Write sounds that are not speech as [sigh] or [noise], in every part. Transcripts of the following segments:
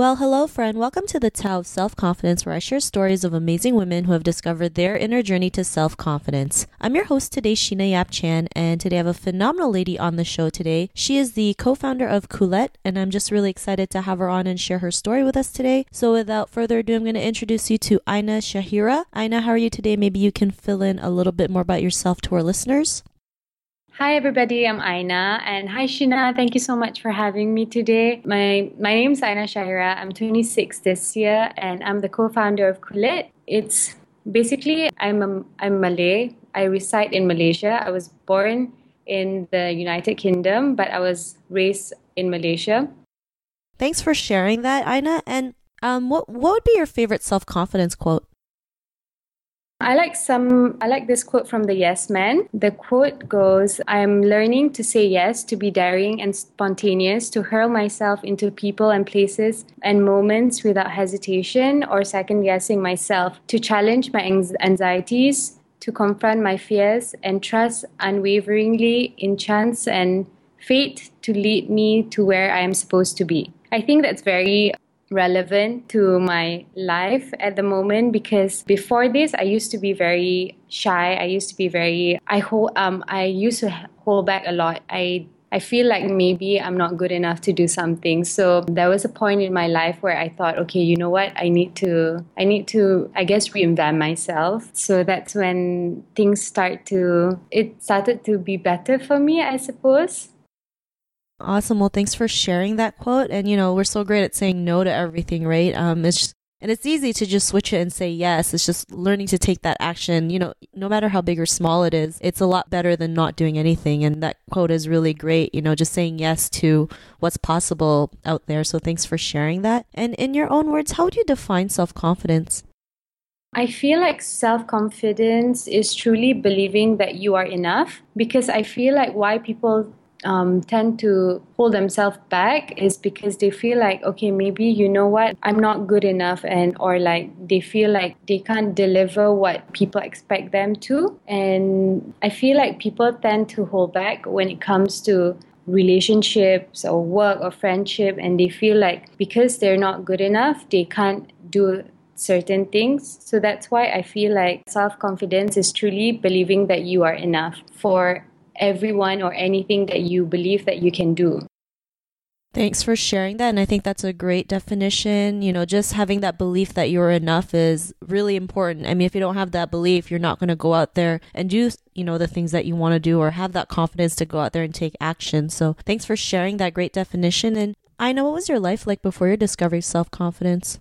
Well, hello, friend. Welcome to the Tao of Self Confidence, where I share stories of amazing women who have discovered their inner journey to self confidence. I'm your host today, Sheena Yap Chan, and today I have a phenomenal lady on the show today. She is the co founder of Coolette, and I'm just really excited to have her on and share her story with us today. So, without further ado, I'm going to introduce you to Aina Syahirah. Aina, how are you today? Maybe you can fill in a little bit more about yourself to our listeners. Hi everybody, I'm Aina and hi Sheena, Thank you so much for having me today. My my name is Aina Syahirah. I'm 26 this year and I'm the co-founder of Coolette. It's basically I'm a, I'm Malay. I reside in Malaysia. I was born in the United Kingdom, but I was raised in Malaysia. Thanks for sharing that, Aina. And um, what what would be your favorite self confidence quote? I like some I like this quote from the Yes Man. The quote goes, I'm learning to say yes, to be daring and spontaneous, to hurl myself into people and places and moments without hesitation or second guessing myself, to challenge my anxieties, to confront my fears and trust unwaveringly in chance and fate to lead me to where I am supposed to be. I think that's very relevant to my life at the moment because before this I used to be very shy. I used to be very I hold um I used to hold back a lot. I I feel like maybe I'm not good enough to do something. So there was a point in my life where I thought, okay, you know what? I need to I need to I guess reinvent myself. So that's when things start to it started to be better for me, I suppose. Awesome. Well, thanks for sharing that quote. And you know, we're so great at saying no to everything, right? Um, it's just, and it's easy to just switch it and say yes. It's just learning to take that action. You know, no matter how big or small it is, it's a lot better than not doing anything. And that quote is really great. You know, just saying yes to what's possible out there. So thanks for sharing that. And in your own words, how do you define self confidence? I feel like self confidence is truly believing that you are enough because I feel like why people um, tend to hold themselves back is because they feel like okay maybe you know what i'm not good enough and or like they feel like they can't deliver what people expect them to. And i feel like people tend to hold back when it comes to relationships or work or friendship and they feel like because they're not good enough they can't do certain things. So that's why i feel like self-confidence is truly believing that you are enough for everyone or anything that you believe that you can do. Thanks for sharing that. And I think that's a great definition. You know, just having that belief that you're enough is really important. I mean, if you don't have that belief, you're not going to go out there and do, you know, the things that you want to do or have that confidence to go out there and take action. So thanks for sharing that great definition. And I know what was your life like before your discovery self confidence?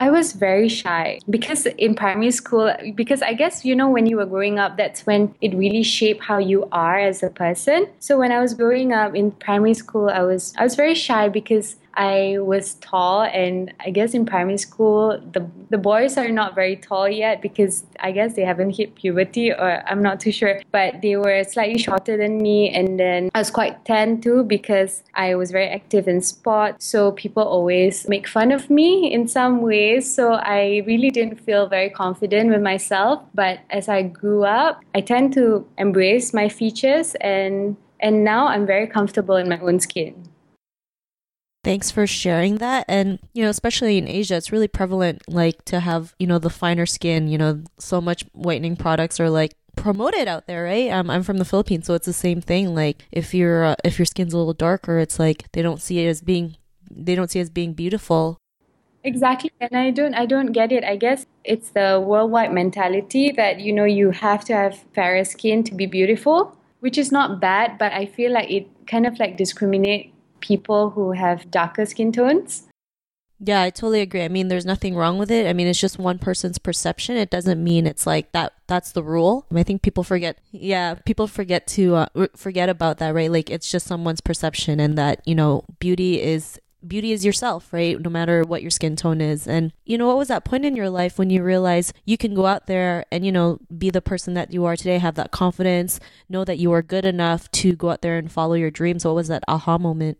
I was very shy because in primary school, because I guess, you know, when you were growing up, that's when it really shaped how you are as a person. So when I was growing up in primary school, I was, I was very shy because I was tall, and I guess in primary school, the the boys are not very tall yet because I guess they haven't hit puberty, or I'm not too sure. But they were slightly shorter than me, and then I was quite tan too because I was very active in sport. So people always make fun of me in some ways. So I really didn't feel very confident with myself. But as I grew up, I tend to embrace my features, and and now I'm very comfortable in my own skin. Thanks for sharing that. And, you know, especially in Asia, it's really prevalent, like, to have, you know, the finer skin, you know, so much whitening products are like promoted out there, right? Um, I'm from the Philippines, so it's the same thing. Like, if you're, uh, if your skin's a little darker, it's like they don't see it as being, they don't see it as being beautiful. Exactly. And I don't, I don't get it. I guess it's the worldwide mentality that, you know, you have to have fairer skin to be beautiful, which is not bad, but I feel like it kind of like discriminate people who have darker skin tones. Yeah, I totally agree. I mean, there's nothing wrong with it. I mean, it's just one person's perception. It doesn't mean it's like that. That's the rule. I think people forget. Yeah, people forget to uh, forget about that, right? Like it's just someone's perception, and that you know, beauty is beauty is yourself, right? No matter what your skin tone is. And, you know, what was that point in your life when you realized you can go out there and, you know, be the person that you are today, have that confidence, know that you are good enough to go out there and follow your dreams? What was that aha moment?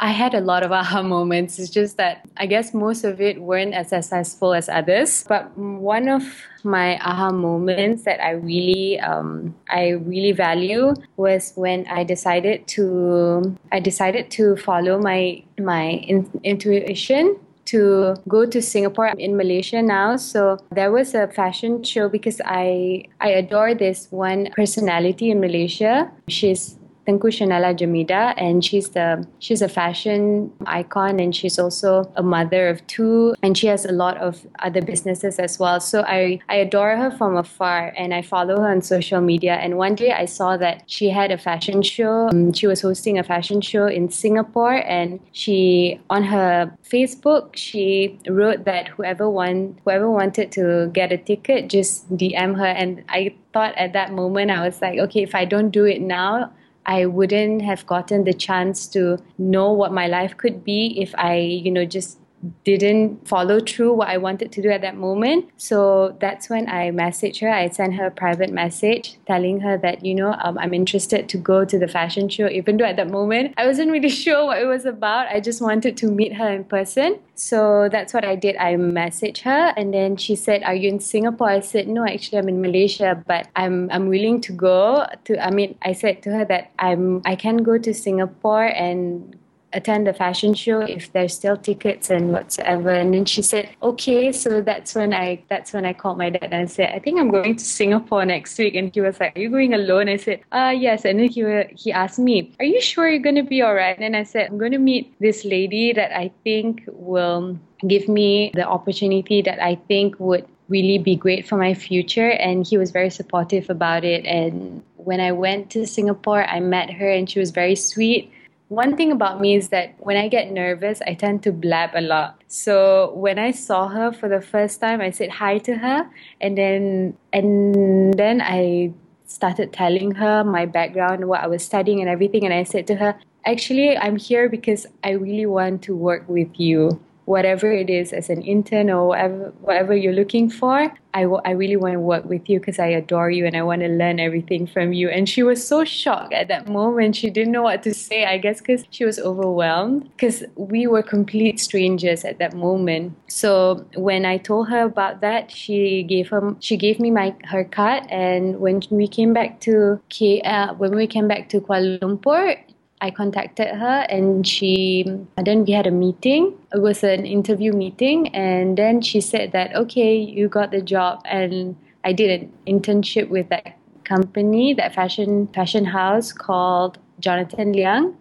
I had a lot of [laughs] aha moments. It's just that I guess most of it weren't as successful as others. But one of my aha moments that I really, um, I really value was when I decided to, I decided to follow my my in, intuition to go to Singapore. I'm in Malaysia now. So there was a fashion show because I I adore this one personality in Malaysia. She's Tengku Chanela Jamidah, and she's the she's a fashion icon, and she's also a mother of two, and she has a lot of other businesses as well. So I I adore her from afar, and I follow her on social media. And one day I saw that she had a fashion show. Um, she was hosting a fashion show in Singapore, and she on her Facebook she wrote that whoever want whoever wanted to get a ticket, just DM her. And I thought at that moment I was like, okay, if I don't do it now I wouldn't have gotten the chance to know what my life could be if I, you know, just didn't follow through what I wanted to do at that moment. So that's when I messaged her. I sent her a private message telling her that, you know, um, I'm interested to go to the fashion show, even though at that moment I wasn't really [laughs] sure what it was about. I just wanted to meet her in person. So that's what I did. I messaged her and then she said, Are you in Singapore? I said, No, actually I'm in Malaysia, but I'm I'm willing to go to I mean I said to her that I'm I can go to Singapore and attend the fashion show if there's still tickets and whatsoever. And then she said, okay. So that's when I that's when I called my dad and I said, I think I'm going to Singapore next week. And he was like, Are you going alone? I said, uh yes. And then he he asked me, Are you sure you're gonna be all right? And I said, I'm gonna meet this lady that I think will give me the opportunity that I think would really be great for my future and he was very supportive about it and when I went to Singapore I met her and she was very sweet one thing about me is that when I get nervous, I tend to blab a lot. So when I saw her for the first time, I said hi to her, and then and then I started telling her my background, what I was studying, and everything. And I said to her, "Actually, I'm here because I really want to work with you." Whatever it is as an intern or whatever, whatever you're looking for, I, w- I really want to work with you because I adore you and I want to learn everything from you. And she was so shocked at that moment. She didn't know what to say, I guess, because she was overwhelmed because we were complete strangers at that moment. So when I told her about that, she gave her she gave me my her card. And when we came back to KL, uh, when we came back to Kuala Lumpur, I contacted her and she then we had a meeting. It was an interview meeting and then she said that okay, you got the job and I did an internship with that company, that fashion fashion house called Jonathan Liang.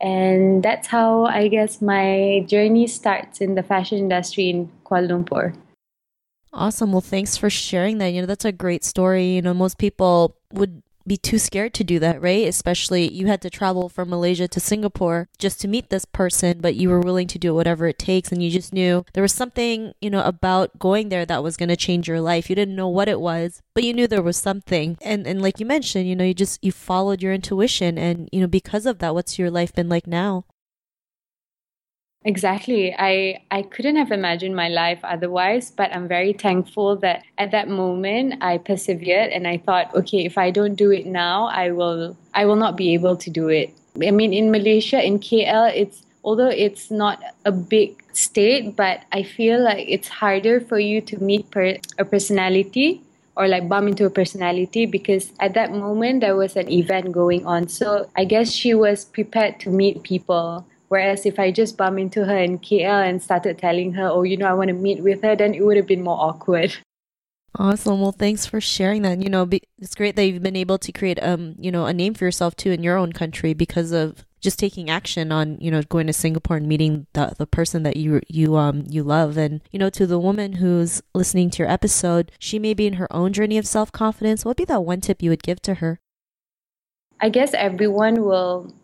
And that's how I guess my journey starts in the fashion industry in Kuala Lumpur. Awesome. Well, thanks for sharing that. You know, that's a great story. You know, most people would be too scared to do that, right? Especially you had to travel from Malaysia to Singapore just to meet this person, but you were willing to do whatever it takes and you just knew there was something, you know, about going there that was going to change your life. You didn't know what it was, but you knew there was something. And and like you mentioned, you know, you just you followed your intuition and, you know, because of that, what's your life been like now? Exactly. I, I couldn't have imagined my life otherwise, but I'm very thankful that at that moment I persevered and I thought, okay, if I don't do it now, I will I will not be able to do it. I mean in Malaysia, in KL, it's although it's not a big state, but I feel like it's harder for you to meet per, a personality or like bump into a personality because at that moment there was an event going on. So I guess she was prepared to meet people Whereas if I just bump into her in KL and started telling her, oh, you know, I want to meet with her, then it would have been more awkward. [laughs] Awesome. Well, thanks for sharing that. You know, it's great that you've been able to create, um, you know, a name for yourself too in your own country because of just taking action on, you know, going to Singapore and meeting the the person that you you um you love. And you know, to the woman who's listening to your episode, she may be in her own journey of self confidence. What would be that one tip you would give to her? I guess everyone will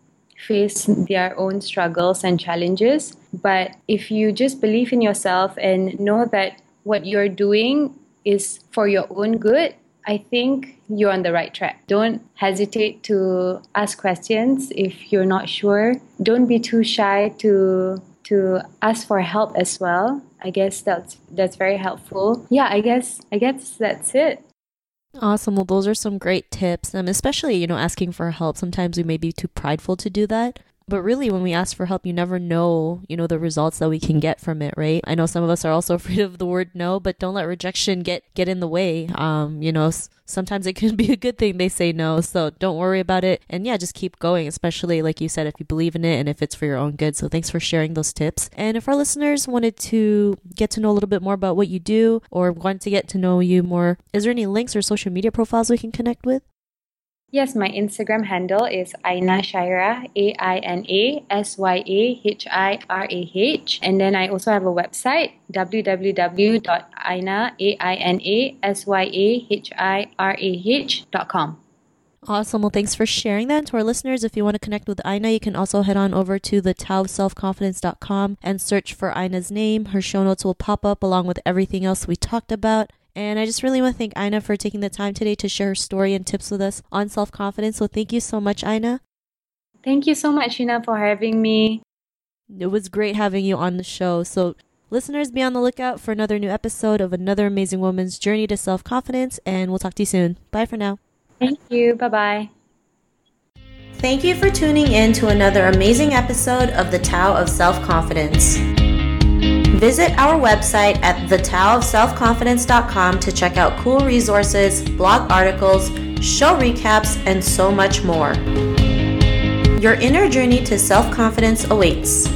face their own struggles and challenges. But if you just believe in yourself and know that what you're doing is for your own good, I think you're on the right track. Don't hesitate to ask questions if you're not sure. Don't be too shy to to ask for help as well. I guess that's that's very helpful. Yeah, I guess I guess that's it. Awesome. Well, those are some great tips. Um, especially, you know, asking for help. Sometimes we may be too prideful to do that. But really, when we ask for help, you never know, you know, the results that we can get from it, right? I know some of us are also [laughs] afraid of the word no, but don't let rejection get get in the way. Um, you know, sometimes it can [laughs] be a good thing they say no, so don't worry about it. And yeah, just keep going, especially like you said, if you believe in it and if it's for your own good. So thanks for sharing those tips. And if our listeners wanted to get to know a little bit more about what you do or want to get to know you more, is there any links or social media profiles we can connect with? Yes, my Instagram handle is Aina Syahirah, A I N A S Y A H I R A H. And then I also have a website, H.com. Awesome. Well, thanks for sharing that. And to our listeners, if you want to connect with Aina, you can also head on over to the taoselfconfidence.com and search for Aina's name. Her show notes will pop up along with everything else we talked about. And I just really want to thank Ina for taking the time today to share her story and tips with us on self confidence. So thank you so much, Ina. Thank you so much, Ina, for having me. It was great having you on the show. So, listeners, be on the lookout for another new episode of another amazing woman's journey to self confidence. And we'll talk to you soon. Bye for now. Thank you. Bye bye. Thank you for tuning in to another amazing episode of the Tao of Self Confidence. Visit our website at thetaoofselfconfidence.com to check out cool resources, blog articles, show recaps, and so much more. Your inner journey to self confidence awaits.